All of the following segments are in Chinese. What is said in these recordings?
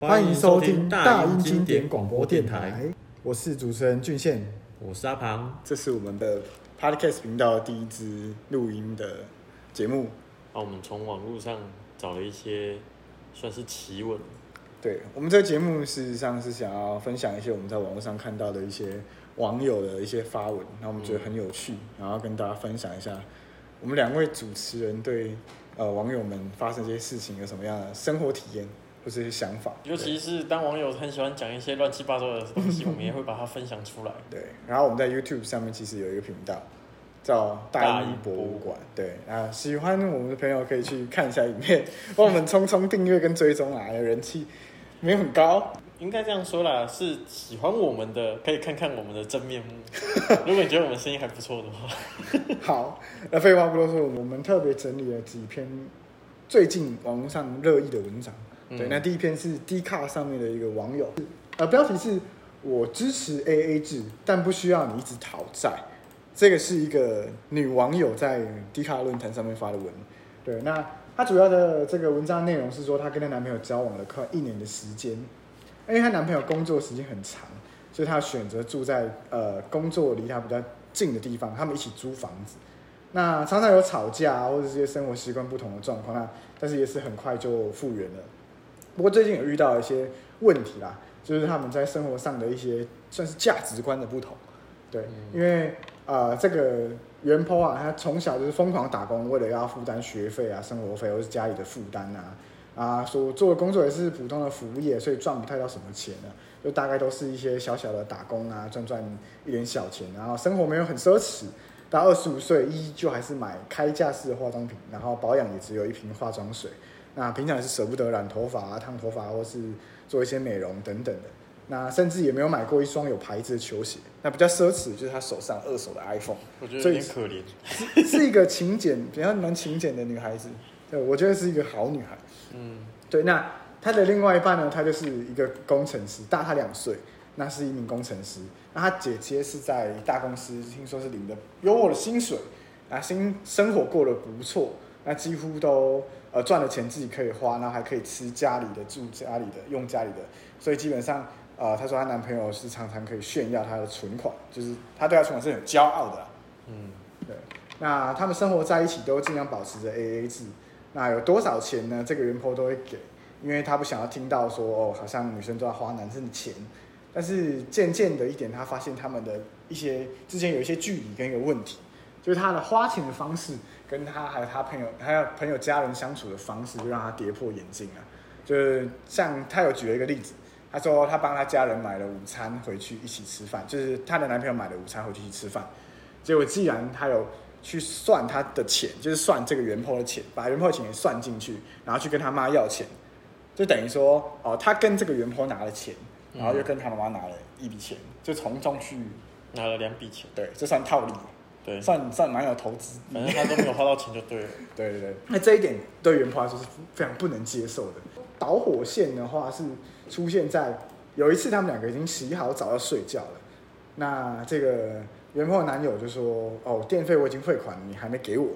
欢迎收听大英经典广播电台，我是主持人俊宪，我是阿庞，这是我们的 Podcast 频道第一支录音的节目。啊，我们从网络上找了一些算是奇闻。对，我们这个节目事实上是想要分享一些我们在网络上看到的一些网友的一些发文，然后我们觉得很有趣，然后跟大家分享一下我们两位主持人对呃网友们发生这些事情有什么样的生活体验。这些想法，尤其是当网友很喜欢讲一些乱七八糟的东西，我们也会把它分享出来。对，然后我们在 YouTube 上面其实有一个频道，叫大英博物馆。对啊，喜欢我们的朋友可以去看一下影片，帮我们冲冲订阅跟追踪啊，人气没有很高，应该这样说啦，是喜欢我们的可以看看我们的真面目。如果你觉得我们声音还不错的话，好，那废话不多说，我们特别整理了几篇最近网络上热议的文章。对，那第一篇是 Dcard 上面的一个网友，呃，标题是“我支持 AA 制，但不需要你一直讨债”。这个是一个女网友在 Dcard 论坛上面发的文。对，那她主要的这个文章内容是说，她跟她男朋友交往了快一年的时间，因为她男朋友工作时间很长，所以她选择住在呃工作离她比较近的地方，他们一起租房子。那常常有吵架或者这些生活习惯不同的状况，那但是也是很快就复原了。不过最近有遇到一些问题啦，就是他们在生活上的一些算是价值观的不同，对，因为呃这个原 PO 啊，他从小就是疯狂打工，为了要负担学费啊、生活费或是家里的负担啊，啊所做的工作也是普通的服务业，所以赚不太到什么钱呢，就大概都是一些小小的打工啊，赚赚一点小钱，然后生活没有很奢侈，到二十五岁依旧还是买开架式的化妆品，然后保养也只有一瓶化妆水。那平常也是舍不得染头发啊、烫头发，或是做一些美容等等的。那甚至也没有买过一双有牌子的球鞋。那比较奢侈就是他手上二手的 iPhone。我觉得有点可怜，是一个勤俭、比较蛮勤俭的女孩子。对，我觉得是一个好女孩。嗯，对。那她的另外一半呢？她就是一个工程师，大她两岁。那是一名工程师。那她姐姐是在大公司，听说是领的优渥的薪水，啊，新生活过得不错。那几乎都。呃，赚的钱自己可以花，然后还可以吃家里的、住家里的、用家里的，所以基本上，呃，她说她男朋友是常常可以炫耀她的存款，就是她对她存款是很骄傲的。嗯，对。那他们生活在一起都尽量保持着 AA 制。那有多少钱呢？这个原 PO 都会给，因为她不想要听到说哦，好像女生都要花男生的钱。但是渐渐的一点，她发现他们的一些之间有一些距离跟一个问题，就是她的花钱的方式。跟他还有他朋友还有朋友家人相处的方式，就让他跌破眼镜啊！就是像他有举了一个例子，他说他帮他家人买了午餐回去一起吃饭，就是他的男朋友买了午餐回去一起吃饭，结果既然他有去算他的钱，就是算这个原 PO 的钱，把原 PO 的钱也算进去，然后去跟他妈要钱，就等于说哦，他跟这个原 PO 拿了钱，然后又跟他妈妈拿了一笔钱，就从中去拿了两笔钱，对，这算套利。对，算算蛮有投资，反正他都没有花到钱就对了。对对对，那这一点对原 PO 来说是非常不能接受的。导火线的话是出现在有一次他们两个已经洗好澡要睡觉了，那这个原 PO 男友就说：“哦，电费我已经汇款了，你还没给我。”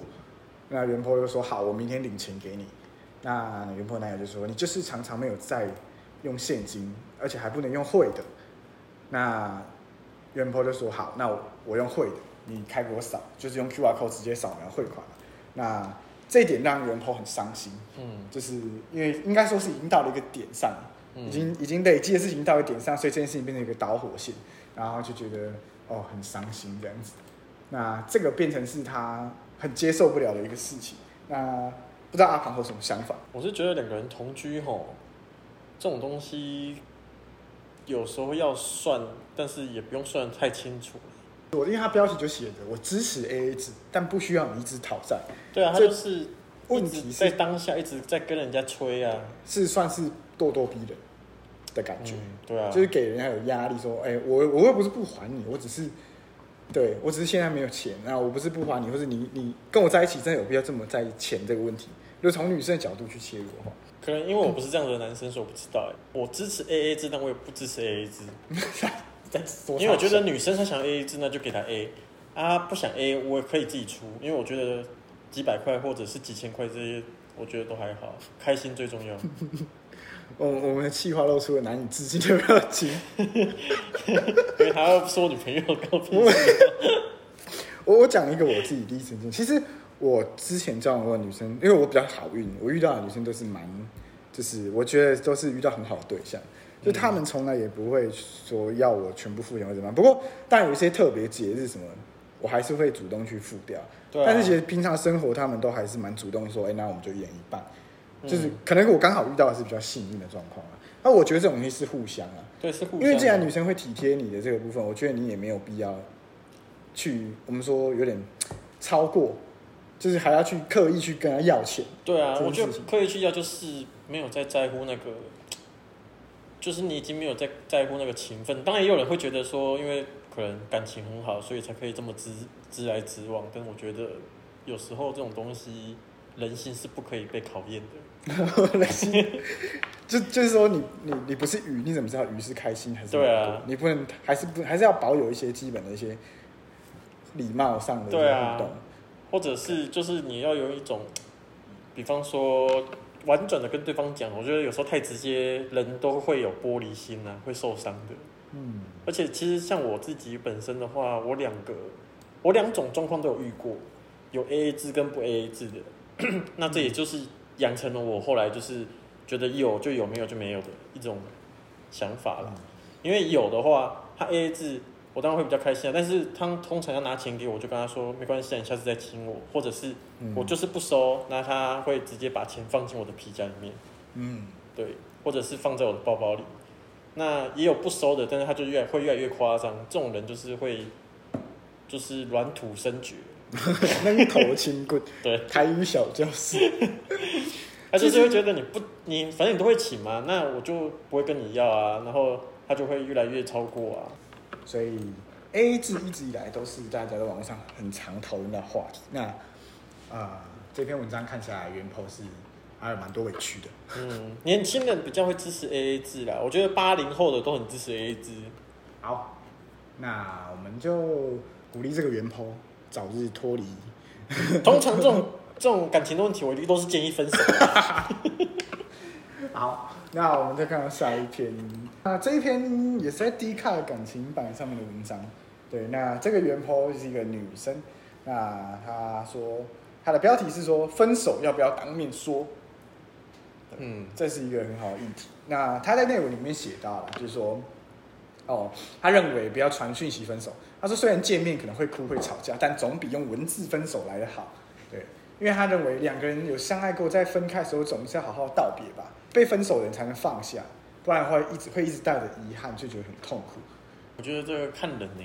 那原 PO 就说：“好，我明天领钱给你。”那原 PO 男友就说：“你就是常常没有在用现金，而且还不能用汇的。”那原 PO 就说：“好，那我我用汇的。”你开给我扫，就是用 QR code 直接扫描汇款。那这一点让原 PO 很伤心，嗯，就是因为应该说是已经到了一个点上，嗯、已经已经累积的事情到了点上，所以这件事情变成一个导火线，然后就觉得哦很伤心这样子。那这个变成是他很接受不了的一个事情。那不知道阿庞有什么想法？我是觉得两个人同居吼，这种东西有时候要算，但是也不用算得太清楚。我因为他标题就写着“我支持 AA 制，但不需要你一直讨债”。对啊，他就是问题在当下一直在跟人家吹啊，是算是咄咄逼人的感觉。嗯、对啊，就是给人家有压力，说：“哎、欸，我我又不是不还你，我只是对我只是现在没有钱。啊我不是不还你，或者你你跟我在一起，真的有必要这么在意钱这个问题？就从女生的角度去切入的话，可能因为我不是这样的男生，所以我不知道。哎，我支持 AA 制，但我也不支持 AA 制。因为我觉得女生她想 A A 制，那就给她 A，啊不想 A，我也可以自己出，因为我觉得几百块或者是几千块这些，我觉得都还好，开心最重要。我我们的气话露出了难以置信的表情，因为他要说女朋友告诉 我。我我讲一个我自己第一次见，其实我之前交往过的女生，因为我比较好运，我遇到的女生都是蛮，就是我觉得都是遇到很好的对象，就他们从来也不会说要我全部付钱或怎么样。不过，但有一些特别节日什么，我还是会主动去付掉。对啊。但是其实平常生活他们都还是蛮主动说，哎、欸，那我们就一人一半。就是可能我刚好遇到的是比较幸运的状况啊，那我觉得这种东西是互相啊，对，是互相。因为既然女生会体贴你的这个部分，我觉得你也没有必要去我们说有点超过，就是还要去刻意去跟她要钱。对啊，我觉得刻意去要就是没有在在乎那个，就是你已经没有在在乎那个情分。当然也有人会觉得说，因为可能感情很好，所以才可以这么直直来直往。但我觉得有时候这种东西，人性是不可以被考验的。就就是说你，你你你不是鱼，你怎么知道鱼是开心还是？对啊，你不能还是不还是要保有一些基本的一些礼貌上的互动，对啊，或者是就是你要有一种，比方说婉转的跟对方讲，我觉得有时候太直接，人都会有玻璃心啊，会受伤的。嗯，而且其实像我自己本身的话，我两个我两种状况都有遇过，有 AA 制跟不 AA 制的，那这也就是。养成了我后来就是觉得有就有，没有就没有的一种想法了。因为有的话，他 AA 制，我当然会比较开心啊。但是他通常要拿钱给我，就跟他说没关系，你下次再请我，或者是我就是不收，那他会直接把钱放进我的皮夹里面。嗯，对，或者是放在我的包包里。那也有不收的，但是他就越会越来越夸张。这种人就是会就是软土深掘。那头轻棍，对，台语小教室。他就是会觉得你不，你反正你都会请嘛，那我就不会跟你要啊，然后他就会越来越超过啊。所以 AA 制一直以来都是大家在网络上很常讨论的话题。那啊、呃，这篇文章看起来原 po 是还有蛮多委屈的。嗯，年轻人比较会支持 AA 制啦，我觉得八零后的都很支持 AA 制。好，那我们就鼓励这个原 po。早日脱离。通常这种这种感情的问题，我一定都是建议分手。好，那我们再看到下一篇。那这一篇也是在 D 卡的感情版上面的文章。对，那这个原 po 是一个女生。那她说，她的标题是说分手要不要当面说？嗯，这是一个很好的议题。那她在内文里面写到了，就是说。哦，他认为不要传讯息分手。他说，虽然见面可能会哭会吵架，但总比用文字分手来的好。对，因为他认为两个人有相爱过，在分开的时候总是要好好道别吧。被分手的人才能放下，不然会一直会一直带着遗憾，就觉得很痛苦。我觉得这个看人呢，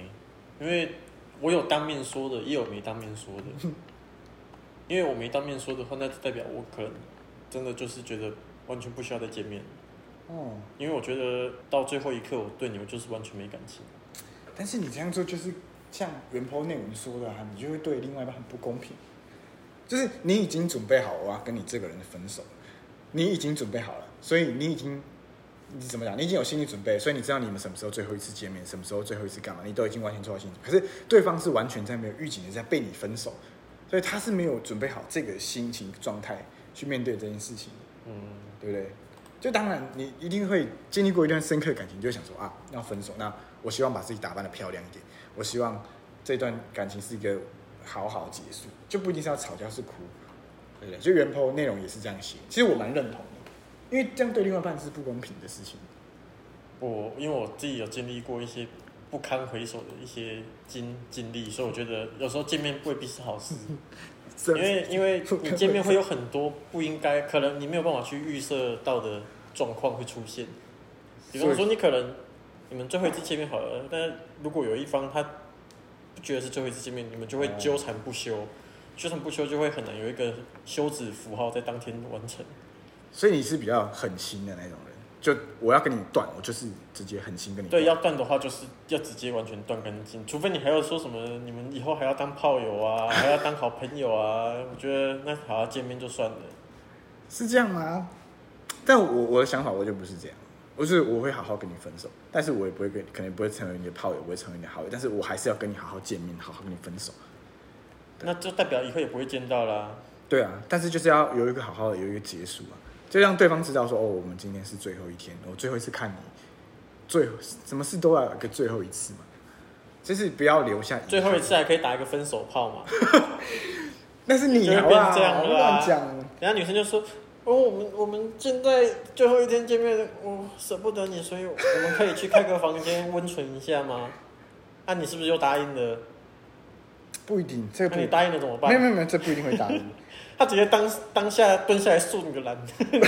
因为我有当面说的，也有没当面说的。因为我没当面说的话，那就代表我可能真的就是觉得完全不需要再见面。哦，因为我觉得到最后一刻，我对你们就是完全没感情。但是你这样做，就是像原 po 内文说的啊，你就会对另外一半很不公平。就是你已经准备好我要跟你这个人分手，你已经准备好了，所以你已经你怎么讲？你已经有心理准备，所以你知道你们什么时候最后一次见面，什么时候最后一次干嘛，你都已经完全做好心理。可是对方是完全在没有预警的在被你分手，所以他是没有准备好这个心情状态去面对这件事情。嗯，对不对？就当然，你一定会经历过一段深刻感情，就想说啊，要分手。那我希望把自己打扮的漂亮一点，我希望这段感情是一个好好结束，就不一定是要吵架，是哭，对不对？就原 po 内容也是这样写，其实我蛮认同的，因为这样对另外一半是不公平的事情。我因为我自己有经历过一些不堪回首的一些经经历，所以我觉得有时候见面未必是好事。因为因为你见面会有很多不应该，可能你没有办法去预设到的状况会出现。比方说，你可能你们最后一次见面好了，但是如果有一方他不觉得是最后一次见面，你们就会纠缠不休，纠缠不修就会很难有一个休止符号在当天完成。所以你是比较狠心的那种人。就我要跟你断，我就是直接狠心跟你。对，要断的话就是要直接完全断干净，除非你还要说什么，你们以后还要当炮友啊，还要当好朋友啊。我觉得那好好见面就算了。是这样吗？但我我的想法我就不是这样，我是我会好好跟你分手，但是我也不会跟，可能不会成为你的炮友，不会成为你的好友，但是我还是要跟你好好见面，好好跟你分手。那就代表以后也不会见到啦。对啊，但是就是要有一个好好的有一个结束啊，就让对方知道说，哦，我们今天是最后一天，我最后一次看你，最后什么事都要有个最后一次嘛，就是不要留下最后一次还可以打一个分手炮嘛。那是你啊，变这样乱讲。人家女生就说，哦，我们我们现在最后一天见面，我舍不得你，所以我们可以去开个房间温存一下吗？那、啊、你是不是又答应了？不一定，这个不你答应了怎么办？没有没有没有，这不一定会答应。他直接当当下蹲下来送你个篮，怎么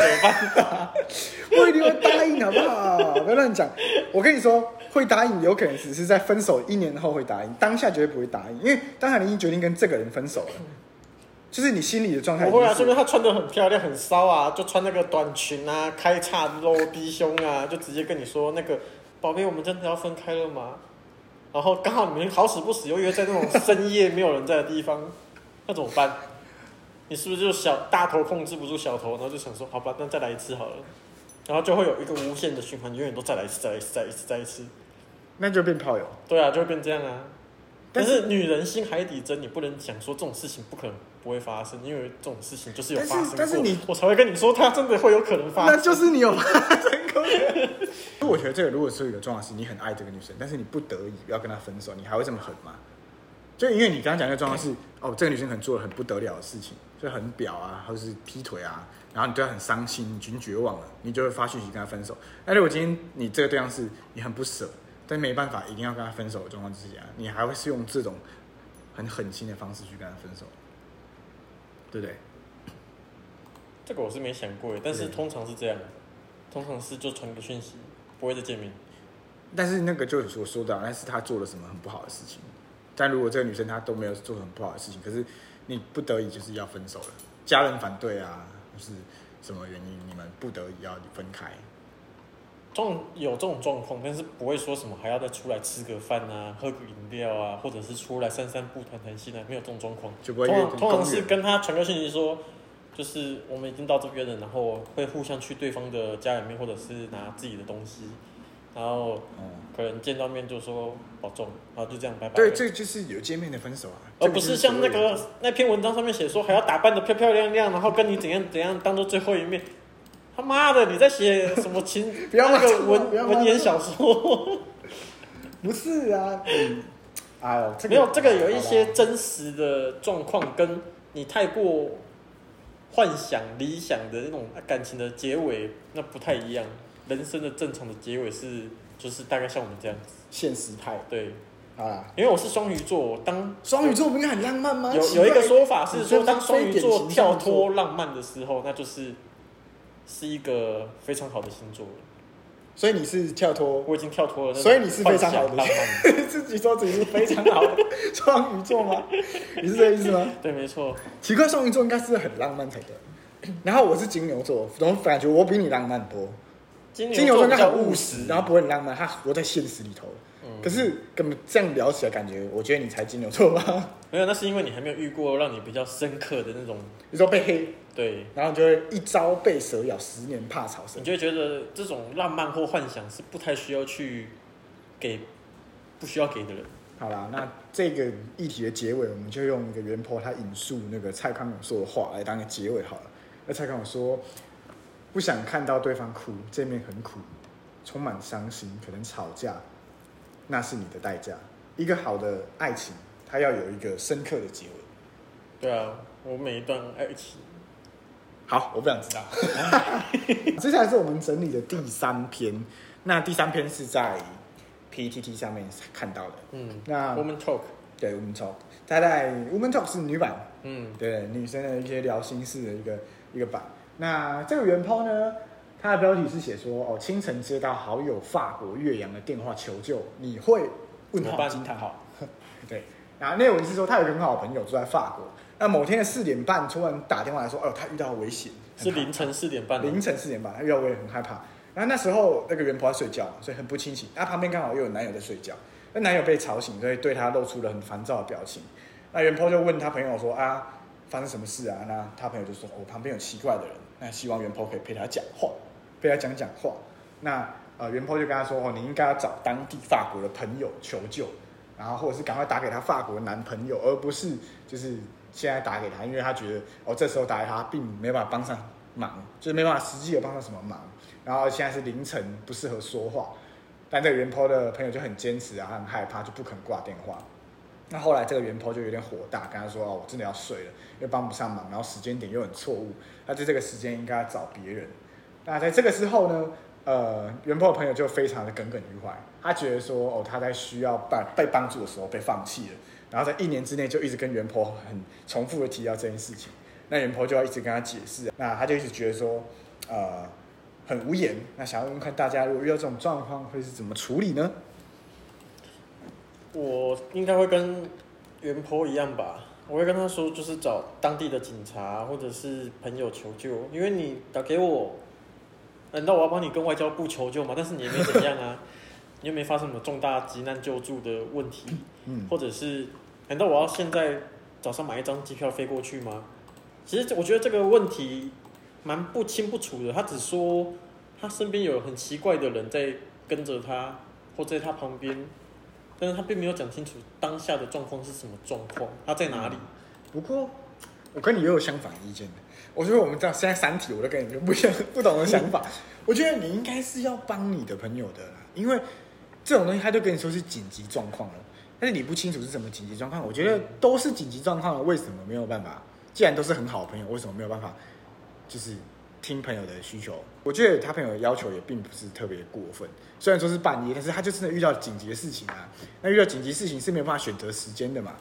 办？不一定会答应，好不好？不要乱讲。我跟你说，会答应有可能只是在分手一年后会答应，当下绝对不会答应，因为当下你已经决定跟这个人分手了。就是你心里的状态。不会啊，是不是他穿的很漂亮，很骚啊？就穿那个短裙啊，开叉露低胸啊，就直接跟你说那个宝贝，我们真的要分开了吗？然后刚好你们好死不死又约在那种深夜没有人在的地方，那怎么办？你是不是就小大头控制不住小头，然后就想说好吧，那再来一次好了，然后就会有一个无限的循环，永远都再来一次，再来一次，再一次，再一次，那就变炮友。对啊，就会变这样啊。但是女人心海底针，你不能想说这种事情不可能不会发生，因为这种事情就是有发生过，但是，但是你我才会跟你说，它真的会有可能发生。那就是你有发生过。我觉得这个如果是一个重要是，你很爱这个女生，但是你不得已要跟她分手，你还会这么狠吗？就因为你刚刚讲那个状况是，哦，这个女生可能做了很不得了的事情，就很婊啊，或者是劈腿啊，然后你对她很伤心，你已经绝望了，你就会发讯息跟她分手。那如果今天你这个对象是你很不舍，但没办法一定要跟他分手的状况之下，你还会是用这种？很狠心的方式去跟他分手，对不对？这个我是没想过，但是通常是这样，通常是就传个讯息，不会再见面。但是那个就是我说的，那是他做了什么很不好的事情。但如果这个女生她都没有做很不好的事情，可是你不得已就是要分手了，家人反对啊，就是什么原因，你们不得已要分开。这种有这种状况，但是不会说什么还要再出来吃个饭啊，喝个饮料啊，或者是出来散散步、谈谈心啊，没有这种状况。就不会通常通常是跟他传个信息说，就是我们已经到这边了，然后会互相去对方的家里面，或者是拿自己的东西，然后可能见到面就说保重，然后就这样拜拜。对，这就是有见面的分手啊，而不是像那个那篇文章上面写说还要打扮的漂漂亮亮，然后跟你怎样怎样当做最后一面。他妈的，你在写什么情？不要那个文文言小说。不是啊，嗯、哎呦，这个、没有这个有一些真实的状况，跟你太过幻想理想的那种感情的结尾，那不太一样。人生的正常的结尾是，就是大概像我们这样子，现实派。对，啊，因为我是双鱼座，当双鱼座不应该很浪漫吗？有有一个说法是说，当双鱼座跳脱浪漫的时候，那就是。是一个非常好的星座，所以你是跳脱，我已经跳脱了。所以你是非常好的 自己说自己是非常好的 双鱼座吗？你是这个意思吗？对，没错。奇怪，双鱼座应该是很浪漫才对。然后我是金牛座，总感觉我比你浪漫多。金牛座应该很务实，然后不会很浪漫，他活在现实里头。可是根本这样聊起来，感觉我觉得你才金牛座吧？没有，那是因为你还没有遇过让你比较深刻的那种，你说被黑。对，然后就会一朝被蛇咬，十年怕草绳。你就会觉得这种浪漫或幻想是不太需要去给，不需要给的人。好啦，那这个议题的结尾，我们就用一个原 po 他引述那个蔡康永说的话来当个结尾好了。那蔡康永说，不想看到对方哭，见面很苦，充满伤心，可能吵架，那是你的代价。一个好的爱情，它要有一个深刻的结尾。对啊，我每一段爱情。好，我不想知道。接下来是我们整理的第三篇，那第三篇是在 PTT 上面看到的。嗯，那 Woman Talk，对 Woman Talk，它在 Woman Talk 是女版。嗯，对，女生的一些聊心事的一个一个版。那这个原 po 呢，它的标题是写说：哦，清晨接到好友法国岳阳的电话求救，你会问号惊叹号？对，然后内文是说他有一个很好的朋友住在法国。那某天的四点半，突然打电话来说：“哦，他遇到危险。”是凌晨四点半。凌晨四点半，他遇到危险，很害怕。然后那时候那个原 po 在睡觉，所以很不清醒。那旁边刚好又有男友在睡觉，那男友被吵醒，所以对他露出了很烦躁的表情。那原 po 就问他朋友说：“啊，发生什么事啊？”那他朋友就说：“我、哦、旁边有奇怪的人，那希望原 po 可以陪他讲话，陪他讲讲话。”那呃，原 po 就跟他说：“哦，你应该要找当地法国的朋友求救，然后或者是赶快打给他法国的男朋友，而不是就是。”现在打给他，因为他觉得哦，这时候打给他并没办法帮上忙，就是没办法实际有帮上什么忙。然后现在是凌晨，不适合说话。但这个原 po 的朋友就很坚持啊，很害怕，就不肯挂电话。那后来这个原 po 就有点火大，跟他说：“哦，我真的要睡了，因为帮不上忙，然后时间点又很错误。那在这个时间应该要找别人。”那在这个时候呢，呃，原 po 的朋友就非常的耿耿于怀，他觉得说：“哦，他在需要帮被帮助的时候被放弃了。”然后在一年之内就一直跟原 po 很重复的提到这件事情。那原 po 就要一直跟他解释，那他就一直觉得说：“呃。”很无言，那想要问问看大家，如果遇到这种状况，会是怎么处理呢？我应该会跟原 po 一样吧，我会跟他说，就是找当地的警察或者是朋友求救，因为你打给我，难道我要帮你跟外交部求救吗？但是你也没怎样啊，你有没有发生什么重大急难救助的问题，嗯，或者是难道我要现在早上买一张机票飞过去吗？其实我觉得这个问题。蛮不清不楚的，他只说他身边有很奇怪的人在跟着他，或在他旁边，但是他并没有讲清楚当下的状况是什么状况，他在哪里。嗯、不过我跟你又有相反意见的，我觉得我们这样现在三体我都跟你不一样 不同的想法。我觉得你应该是要帮你的朋友的啦，因为这种东西他就跟你说是紧急状况了，但是你不清楚是什么紧急状况。我觉得都是紧急状况了，为什么没有办法？既然都是很好的朋友，为什么没有办法？就是听朋友的需求，我觉得他朋友的要求也并不是特别过分。虽然说是半夜，但是他就真的遇到紧急的事情啊。那遇到紧急事情是没有办法选择时间的嘛。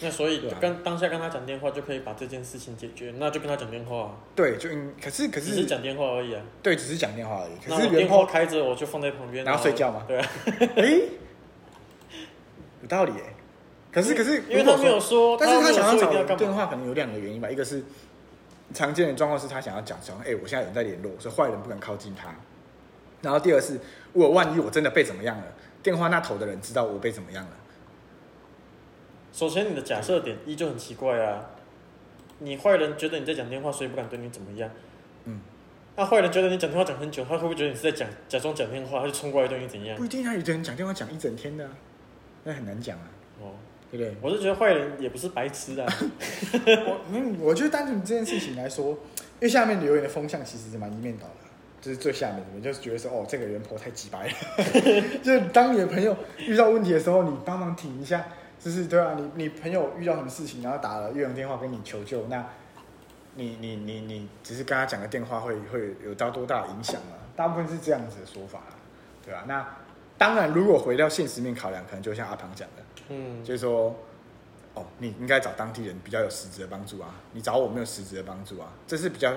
那所以跟当下跟他讲电话就可以把这件事情解决，那就跟他讲电话。对，就应可是可是只是讲电话而已啊。对，只是讲电话而已。可是电话开着，我就放在旁边，然后睡觉嘛。对啊。哎，有道理哎。可是可是，因为他没有说，但是他想要找电话，可能有两个原因吧。一个是。常见的状况是他想要讲说，哎、欸，我现在有人在联络，所以坏人不敢靠近他。然后第二是，我万一我真的被怎么样了，电话那头的人知道我被怎么样了。首先，你的假设点一就很奇怪啊，你坏人觉得你在讲电话，所以不敢对你怎么样。嗯，那坏人觉得你讲电话讲很久，他会不会觉得你是在讲假装讲电话，他就冲过来对你怎样？不一定啊，有的人讲电话讲一整天的，那很难讲啊。哦。对不对？我是觉得坏人也不是白痴啊。我嗯，我觉得单纯这件事情来说，因为下面留言的风向其实是蛮一面倒的，就是最下面的人就是觉得说，哦，这个原 po 太机掰了。就是当你的朋友遇到问题的时候，你帮忙挺一下，就是对啊，你你朋友遇到什么事情，然后打了越洋电话跟你求救，那你你你你只是跟他讲个电话会，会有到多大的影响吗？大部分是这样子的说法，对吧？那当然，如果回到现实面考量，可能就像阿庞讲的。嗯，就是说，哦，你应该找当地人比较有实质的帮助啊，你找我没有实质的帮助啊，这是比较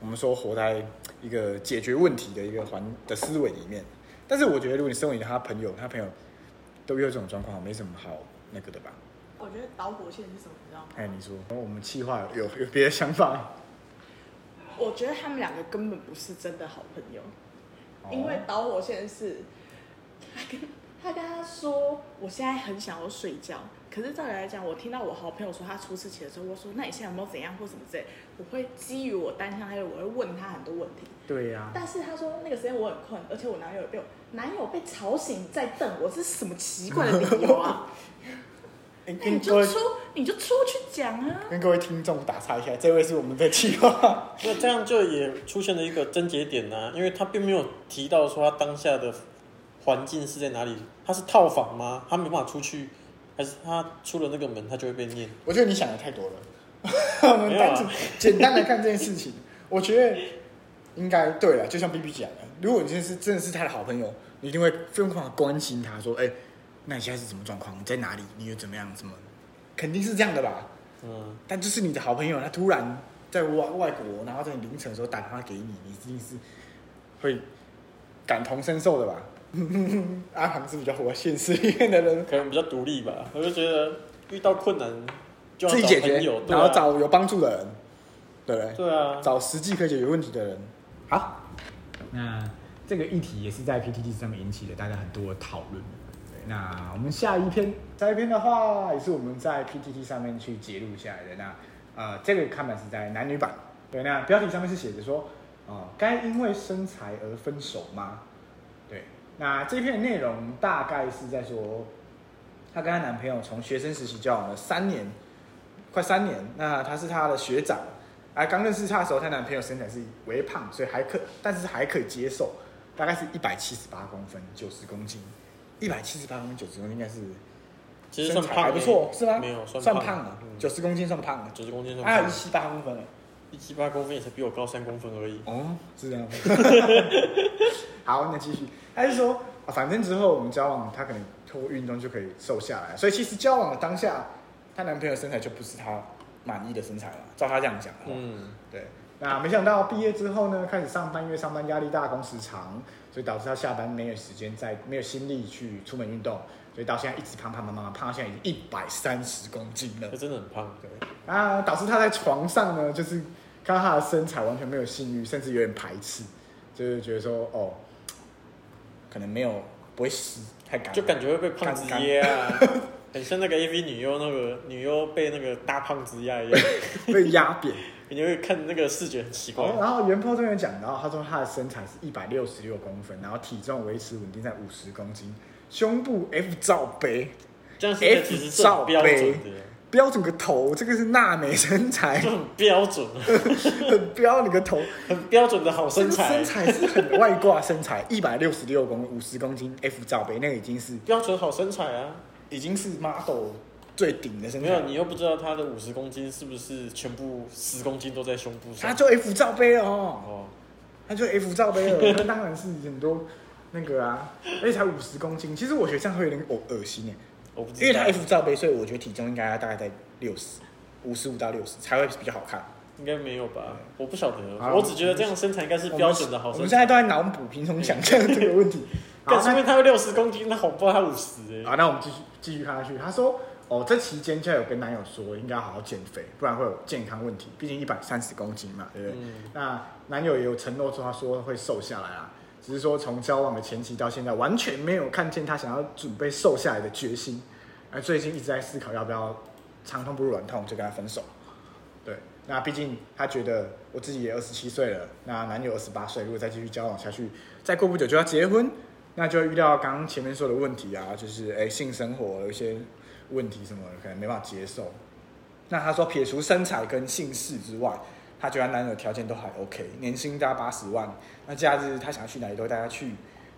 我们说活在一个解决问题的一个环的思维里面。但是我觉得，如果你身为他朋友，他朋友都遇到这种状况，没什么好那个的吧？我觉得导火线是什么？你知道吗？哎，你说，我们企划有有别的想法？我觉得他们两个根本不是真的好朋友，哦、因为导火线是。他跟他说：“我现在很想要睡觉，可是照理来讲，我听到我好朋友说他出事情的时候，我说那你现在有没有怎样或什么之类，我会基于我单向，还有我会问他很多问题。对呀、啊。但是他说那个时间我很困，而且我男友被我男友被吵醒在瞪我，这是什么奇怪的理由啊？那你就出你就出去讲啊！跟各位听众打岔一下，这位是我们的计划。那这样就也出现了一个症结点呢、啊，因为他并没有提到说他当下的。”环境是在哪里？他是套房吗？他没办法出去，还是他出了那个门，他就会被念？我觉得你想的太多了。我们单纯简单来看这件事情，我觉得应该对了。就像 B B 讲的，如果你真的是真的是他的好朋友，你一定会疯狂的关心他，说：“哎、欸，那你现在是什么状况？你在哪里？你又怎么样？怎么？肯定是这样的吧？”嗯。但就是你的好朋友，他突然在外外国，然后在你凌晨的时候打电话给你，你一定是会感同身受的吧？阿航是比较活在现实里面的人，可能比较独立吧。我就觉得遇到困难就自己解决，然后找有帮助的人，对不对？对啊，找实际可以解决问题的人。好，那这个议题也是在 PTT 上面引起了大家很多讨论。对，那我们下一篇，下一篇的话也是我们在 PTT 上面去揭露下来的。那呃，这个看板是在男女版。对，那标题上面是写着说，啊、呃，该因为身材而分手吗？对那这篇内容大概是在说，她跟她男朋友从学生时期交往了三年，快三年。那他是他的学长，啊，刚认识他的时候，她男朋友身材是微胖，所以还可，但是还可以接受，大概是一百七十八公分，九十公斤，一百七十八公分，九十公斤应该是。其实算胖，还不错，是吗？没有算算胖了，九十公斤算胖了，九十公斤算。还有一七八公分了，一七八公分也才比我高三公分而已。哦，是这样。好，那继续。他是说，反正之后我们交往，他可能通过运动就可以瘦下来。所以其实交往的当下，她男朋友身材就不是她满意的身材了。照他这样讲，嗯，对。那没想到毕业之后呢，开始上班，因为上班压力大，工时长，所以导致他下班没有时间，再没有心力去出门运动。所以到现在一直胖胖胖胖胖，胖到现在已经一百三十公斤了。他真的很胖，对。啊，导致他在床上呢，就是看到他的身材完全没有性欲，甚至有点排斥，就是觉得说，哦，可能没有不会湿，太干，就感觉会被胖子噎啊，很像那个 AV 女优那个女优被那个大胖子压一样，被压扁，你会看那个视觉很奇怪。然后原 po 这边讲，然后他说他的身材是一百六十六公分，然后体重维持稳定在五十公斤。胸部 F 罩杯，这样是其实照标准的，标准个头，这个是娜美身材，就很标准，很标你个头，很标准的好身材，身材是很外挂身材，一百六十六公五十公斤 F 罩杯，那个已经是标准好身材啊，已经是 model 最顶的身材。没有，你又不知道他的五十公斤是不是全部十公斤都在胸部上，他就 F 罩杯了哦，哦，他就 F 罩杯了，那当然是很多。那个啊，而且才五十公斤，其实我觉得这样会有点恶恶心耶。因为他 F 罩杯，所以我觉得体重应该大概在六十五十五到六十才会比较好看。应该没有吧？我不晓得，我只觉得这样身材应该是标准的好身材。我们现在都在脑补，凭什么想象这个问题？但是因为他有六十公斤，那好不好？他五十哎。好，那我们继续继续看下去。她说：“哦，这期间就有跟男友说，应该好好减肥，不然会有健康问题。毕竟一百三十公斤嘛，对不对？”那男友也有承诺说，他说会瘦下来啊。只是说，从交往的前期到现在，完全没有看见他想要准备瘦下来的决心。而最近一直在思考要不要长痛不如短痛，就跟他分手。对，那毕竟他觉得我自己也二十七岁了，那男友二十八岁，如果再继续交往下去，再过不久就要结婚，那就遇到刚刚前面说的问题啊，就是哎、性生活有一些问题什么的，可能没办法接受。那他说，撇除身材跟性事之外。他觉得男友条件都还 OK，年薪大概八十万，那假日他想要去哪里都带他去，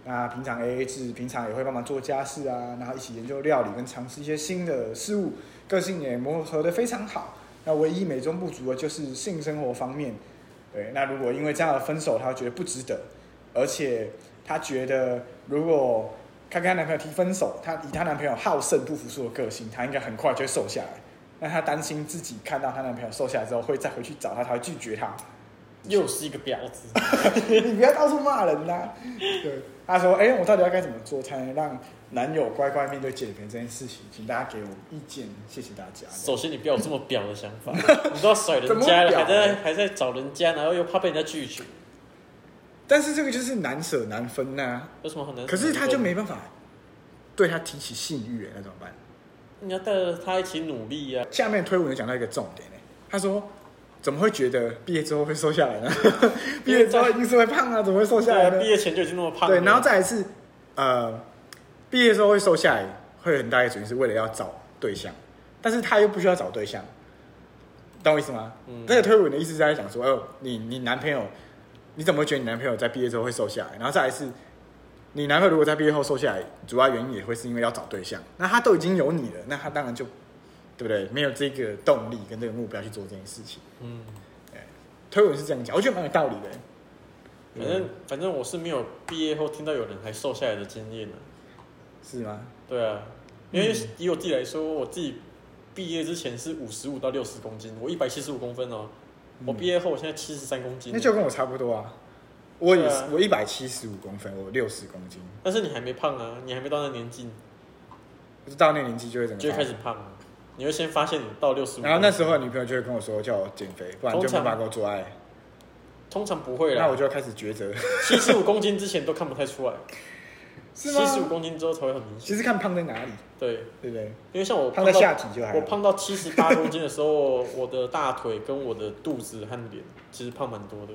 那平常 AA 制，平常也会帮忙做家事啊，然后一起研究料理跟尝试一些新的事物，个性也磨合得非常好。那唯一美中不足的就是性生活方面，对，那如果因为这样的分手，他觉得不值得，而且他觉得如果她跟她男朋友提分手，她以她男朋友好胜不服输的个性，她应该很快就会瘦下来。那她担心自己看到她男朋友瘦下来之后，会再回去找他，他会拒绝她，又是一个婊子。你不要到处骂人呐、啊。对，她说：“哎、欸，我到底要该怎么做才能让男友乖乖面对减肥这件事情？请大家给我意见，谢谢大家。”首先，你不要有这么婊的想法，你都要甩人家了，还在还在找人家，然后又怕被人家拒绝。但是这个就是难舍难分呐、啊。有什么好难？可是他就没办法对他提起性欲，那怎么办？你要带着他一起努力呀、啊。下面推文有讲到一个重点呢，他说：“怎么会觉得毕业之后会瘦下来呢？毕业之后一定是会胖啊，怎么会瘦下来呢？毕业前就已经那么胖。”对，然后再一次，呃，毕业之后会瘦下来，会很大一个主因是为了要找对象，但是他又不需要找对象，懂我意思吗？嗯。那个推文的意思是在讲说，哦、呃，你你男朋友，你怎么会觉得你男朋友在毕业之后会瘦下来？然后再来是。你男朋友如果在毕业后瘦下来，主要原因也会是因为要找对象。那他都已经有你了，那他当然就，对不对？没有这个动力跟这个目标去做这件事情。嗯，对，推文是这样讲，我觉得蛮有道理的。反正反正我是没有毕业后听到有人还瘦下来的经验的。是吗？对啊，因为以我自己来说，我自己毕业之前是五十五到六十公斤，我一百七十五公分哦。我毕业后我现在七十三公斤，那就跟我差不多啊。我也是，啊、我一百七十五公分，我六十公斤。但是你还没胖啊，你还没到那年纪。不是到那年纪就会怎么？就会开始胖，你会先发现你到六十五。然后那时候女朋友就会跟我说，叫我减肥，不然就没办法跟我做爱。通常不会啦。那我就要开始抉择。七十五公斤之前都看不太出来？七十五公斤之后才会很明显。其实看胖在哪里？对对不对？因为像我胖在下体就还好。我胖到七十八公斤的时候，我的大腿跟我的肚子和脸其实胖蛮多的，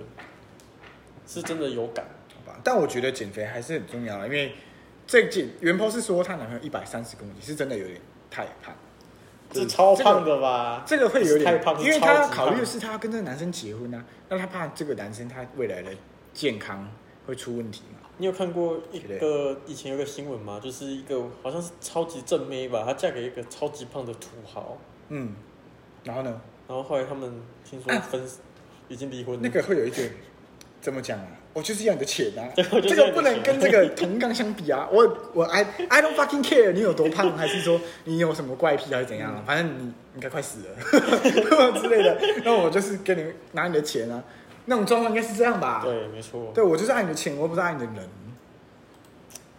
是真的有感。好吧但我觉得减肥还是很重要的，因为这减原 po 是说她男朋友一百三十公斤，是真的有点太胖。这超胖的吧？这个会有点太胖，因为他要考虑的是他要跟这个男生结婚啊，那他怕这个男生他未来的健康会出问题嘛？你有看过一个以前有个新闻吗？就是一个好像是超级正妹吧，她嫁给一个超级胖的土豪。嗯，然后呢？然后后来他们听说分，已经离婚了。那个会有一点怎么讲啊？我就是要你的钱啊！这个不能跟这个同杠相比啊！我我 I I don't fucking care 你有多胖，还是说你有什么怪癖还是怎样？反正你应该快死了 之类的。那我就是跟你拿你的钱啊！那种状况应该是这样吧？对，没错。对，我就是爱你的钱，我不是爱你的人。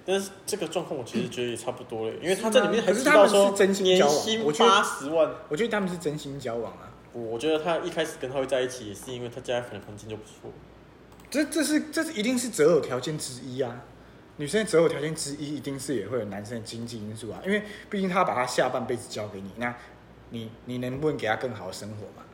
但是这个状况我其实觉得也差不多了，因为他在里面还是提到说年薪八十万，我觉得他们是真心交往啊。我觉得他一开始跟他会在一起，也是因为他家可能环境就不错。这这是这是一定是择偶条件之一啊，女生的择偶条件之一一定是也会有男生的经济因素啊，因为毕竟他把他下半辈子交给你，那你你能不能给他更好的生活嘛？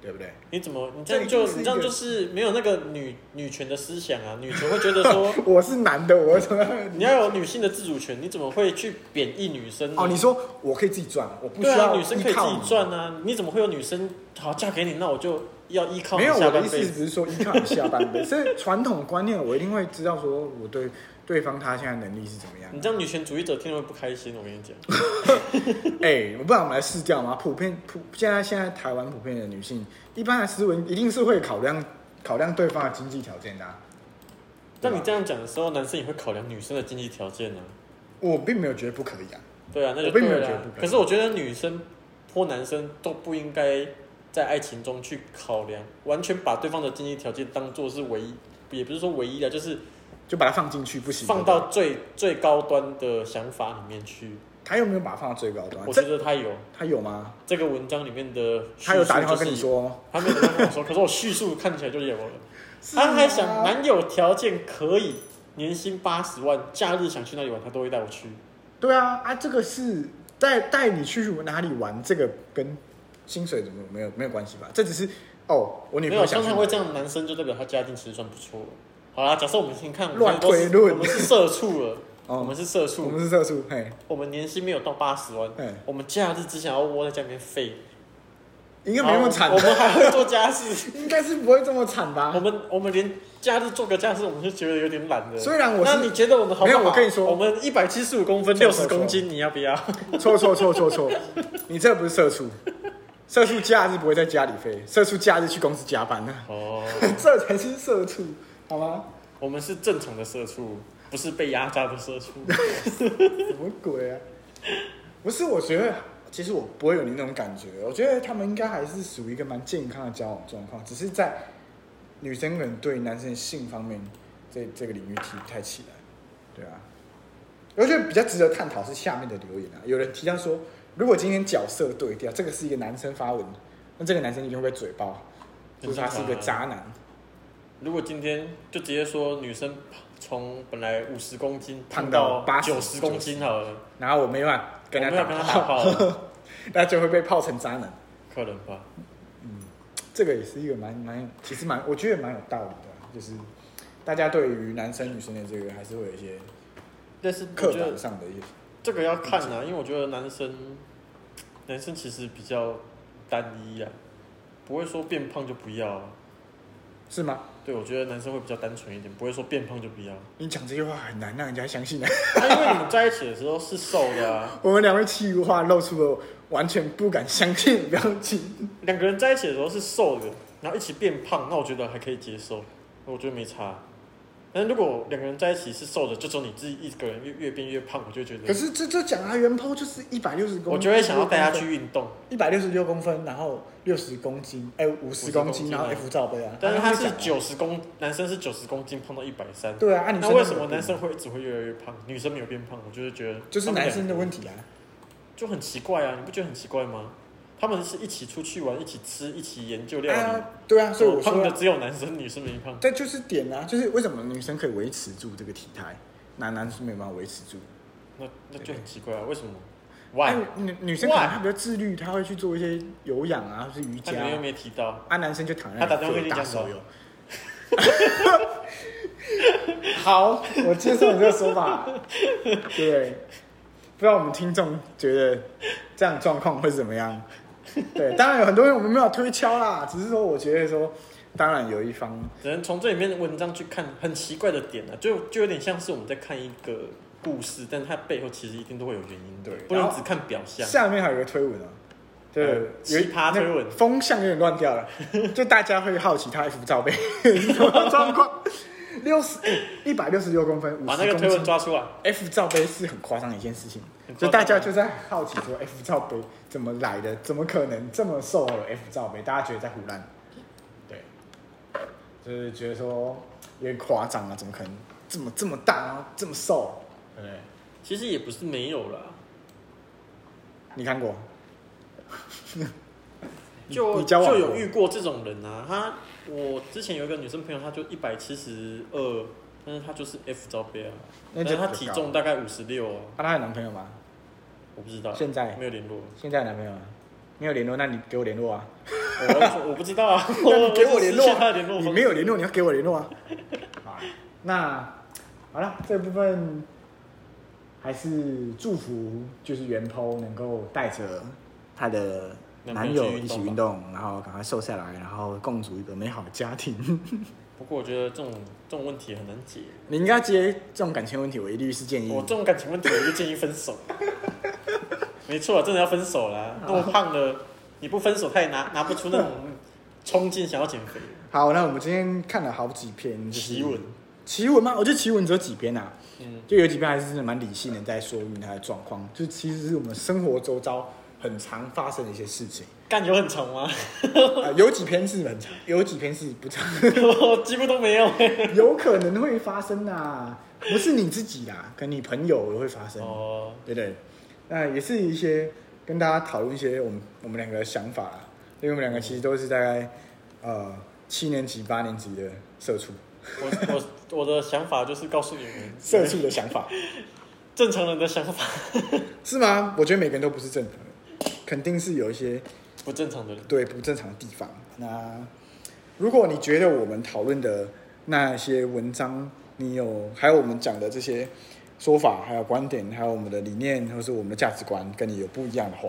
对不对？你怎么你这样就你这样就是没有那个女女权的思想啊？女权会觉得说我 是男的，我怎么你要有女性的自主权？你怎么会去贬义女生？哦，你说我可以自己赚，我不需要、啊、女生可以自己赚啊？你怎么会有女生好嫁给你？那我就。要依靠。没有，我的意思只是说依靠你下半辈。所以传统观念，我一定会知道说我对对方他现在能力是怎么样。你这样女权主义者听了会不开心，我跟你讲。哎、欸，我不然我们来试掉嘛。普遍普现在现在台湾普遍的女性，一般的思维一定是会考量考量对方的经济条件的、啊。那你这样讲的时候，男生也会考量女生的经济条件呢？我并没有觉得不可以啊。对啊，那就我并没有觉得不可以。可是我觉得女生或男生都不应该。在爱情中去考量，完全把对方的经济条件当做是唯一，也不是说唯一的，就是就把它放进去不行，放到最最高端的想法里面去。他有没有把它放到最高端？我觉得他有，他有吗？这个文章里面的他有打电话跟你说，他没有打电话跟我说，可是我叙述看起来就有了。他还想男友条件可以，年薪八十万，假日想去哪里玩，他都会带我去。对啊，啊，这个是带带你去哪里玩，这个跟。薪水怎么没有没有关系吧？这只是哦，我女朋友想。通常会这样的男生就代表他家境其实算不错。好啦，假设我们先看乱推论，我们是社畜了。哦，我们是社畜，我们是社畜。嘿，我们年薪没有到八十万，嘿，我们假日只想要窝在家里面废。应该没那么惨。我们还会做家事，应该是不会这么惨吧？我们我们连假日做个家事，我们就觉得有点懒了。虽然我是，那你觉得我们好不好？没有，我跟你说，我们一百七十五公分，六十公斤，你要不要？错错错错错，你这不是社畜。社畜假日不会在家里飞，社畜假日去公司加班呢。哦，这才是社畜，好吗？我们是正常的社畜，不是被压榨的社畜。什么鬼啊？不是，我觉得其实我不会有你那种感觉。我觉得他们应该还是属于一个蛮健康的交往状况，只是在女生可能对男生性方面这这个领域提不太起来。对啊，我觉得比较值得探讨是下面的留言啊，有人提到说。如果今天角色对调，这个是一个男生发文，那这个男生一定会被嘴爆，就是他是一个渣男。如果今天就直接说女生从本来五十公斤胖到八九十公斤好了，然后我没办法跟他打炮，那就会被泡成渣男，可能吧？嗯，这个也是一个蛮蛮，其实蛮我觉得蛮有道理的，就是大家对于男生女生的这个还是会有一些，但是刻板上的一些。这个要看啊，因为我觉得男生，男生其实比较单一啊，不会说变胖就不要啊，是吗？对，我觉得男生会比较单纯一点，不会说变胖就不要。你讲这句话很难让人家相信啊，因为你们在一起的时候是瘦的啊。我们两位气话露出了完全不敢相信的表情。两个人在一起的时候是瘦的，然后一起变胖，那我觉得还可以接受，我觉得没差。但如果两个人在一起是瘦的，就只有你自己一个人越越变越胖，我就觉得。可是这这讲啊，原 PO 就是一百六十公分，我就会想要带他去运动。一百六十六公分，然后六十公斤，哎、欸，五十公斤，然后 F 罩杯啊。但是他是九十公，男生是九十公斤，胖到一百三。对啊，那为什么男生会只会越来越胖，女生没有变胖？我就是觉得就是男生的问题啊，就很奇怪啊，你不觉得很奇怪吗？他们是一起出去玩，一起吃，一起研究料理。啊对啊，所以我胖的只有男生，女生没胖。这就是点啊，就是为什么女生可以维持住这个体态，男男是没办法维持住。那那就很奇怪啊，为什么？Why？女女生可能她比较自律，她会去做一些有氧啊，或是瑜伽。他又没提到。啊，男生就躺在那他打电话跟你讲手游。好，我接受你这个说法。对，不知道我们听众觉得。这样状况会怎么样？对，当然有很多人我们没有推敲啦，只是说我觉得说，当然有一方只能从这里面的文章去看很奇怪的点呢、啊，就就有点像是我们在看一个故事，但它背后其实一定都会有原因，对，不能只看表象。下面还有一个推文啊，对，呃、奇葩推文，风向有点乱掉了，就大家会好奇他 F 罩杯什么状况。六十一百六十六公分，把那个推文抓出来。F 罩杯是很夸张的一件事情，就大家就在好奇说 F 罩杯怎么来的？怎么可能这么瘦的 F 罩杯？大家觉得在胡乱，对，就是觉得说有点夸张啊，怎么可能这么这么大啊，这么瘦？对不对？其实也不是没有啦，你看过？就就有遇过这种人啊，他。我之前有一个女生朋友，她就一百七十二，但是她就是 F 罩杯啊，但是她体重大概五十六。那她有男朋友吗？我不知道，现在没有联络。现在有男朋友吗？没有联络，那你给我联络啊！我我不知道啊，那你给我联络你没有联络，你要给我联络啊！好，那好了，这部分还是祝福，就是原 po 能够带着他的。男友一起运动，然后赶快瘦下来，然后共组一个美好的家庭。不过我觉得这种这种问题很难解。你应该接这种感情问题，我一律是建议。我这种感情问题，我就建议分手。没错，真的要分手啦。那么胖的，你不分手，他也拿拿不出那种冲劲，想要减肥。好，那我们今天看了好几篇奇闻。奇闻吗？我觉得奇闻只有几篇啊。嗯。就有几篇还是蛮理性的，在说明他的状况。就其实是我们生活周遭。很常发生的一些事情，干有很长吗？呃、有几篇是很长，有几篇是不长，我 几乎都没有。有可能会发生啊，不是你自己啦，跟你朋友也会发生哦，对不对？那也是一些跟大家讨论一些我们我们两个的想法啦，因为我们两个其实都是大概呃七年级八年级的社畜。我我我的想法就是告诉你们社畜的想法，正常人的想法是吗？我觉得每个人都不是正常人。肯定是有一些不正常的，对不正常的地方。那如果你觉得我们讨论的那些文章，你有还有我们讲的这些说法，还有观点，还有我们的理念，或是我们的价值观，跟你有不一样的话，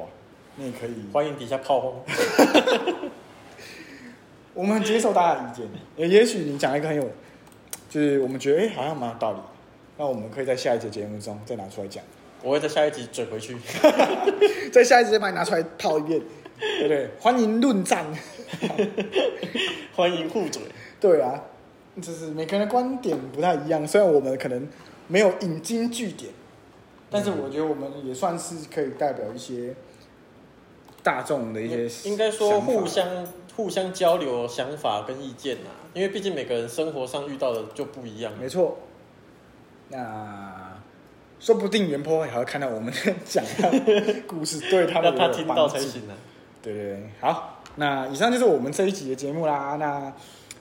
你也可以欢迎底下炮轰。我们接受大家的意见。也也许你讲一个很有，就是我们觉得哎好像蛮有道理，那我们可以在下一节节目中再拿出来讲。我会在下一集嘴回去，在下一集再把你拿出来套一遍，对不对？欢迎论战，欢迎互嘴。对啊，就是每个人的观点不太一样，虽然我们可能没有引经据典，但是我觉得我们也算是可以代表一些大众的一些，应该说互相互相交流想法跟意见呐，因为毕竟每个人生活上遇到的就不一样。没错，那。说不定原 po 还会看到我们讲的故事，对他们 他听到才行呢。对对对，好，那以上就是我们这一集的节目啦。那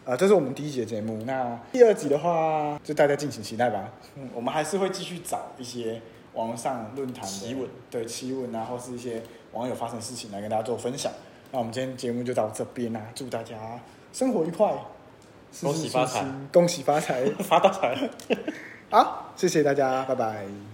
呃，这是我们第一集的节目。那第二集的话，就大家敬请期待吧。嗯，我们还是会继续找一些网上论坛的奇闻，对奇闻啊，或是一些网友发生的事情来跟大家做分享。那我们今天节目就到这边啦，祝大家生活愉快，恭喜发财，恭喜发财，发大财。好，谢谢大家，拜拜。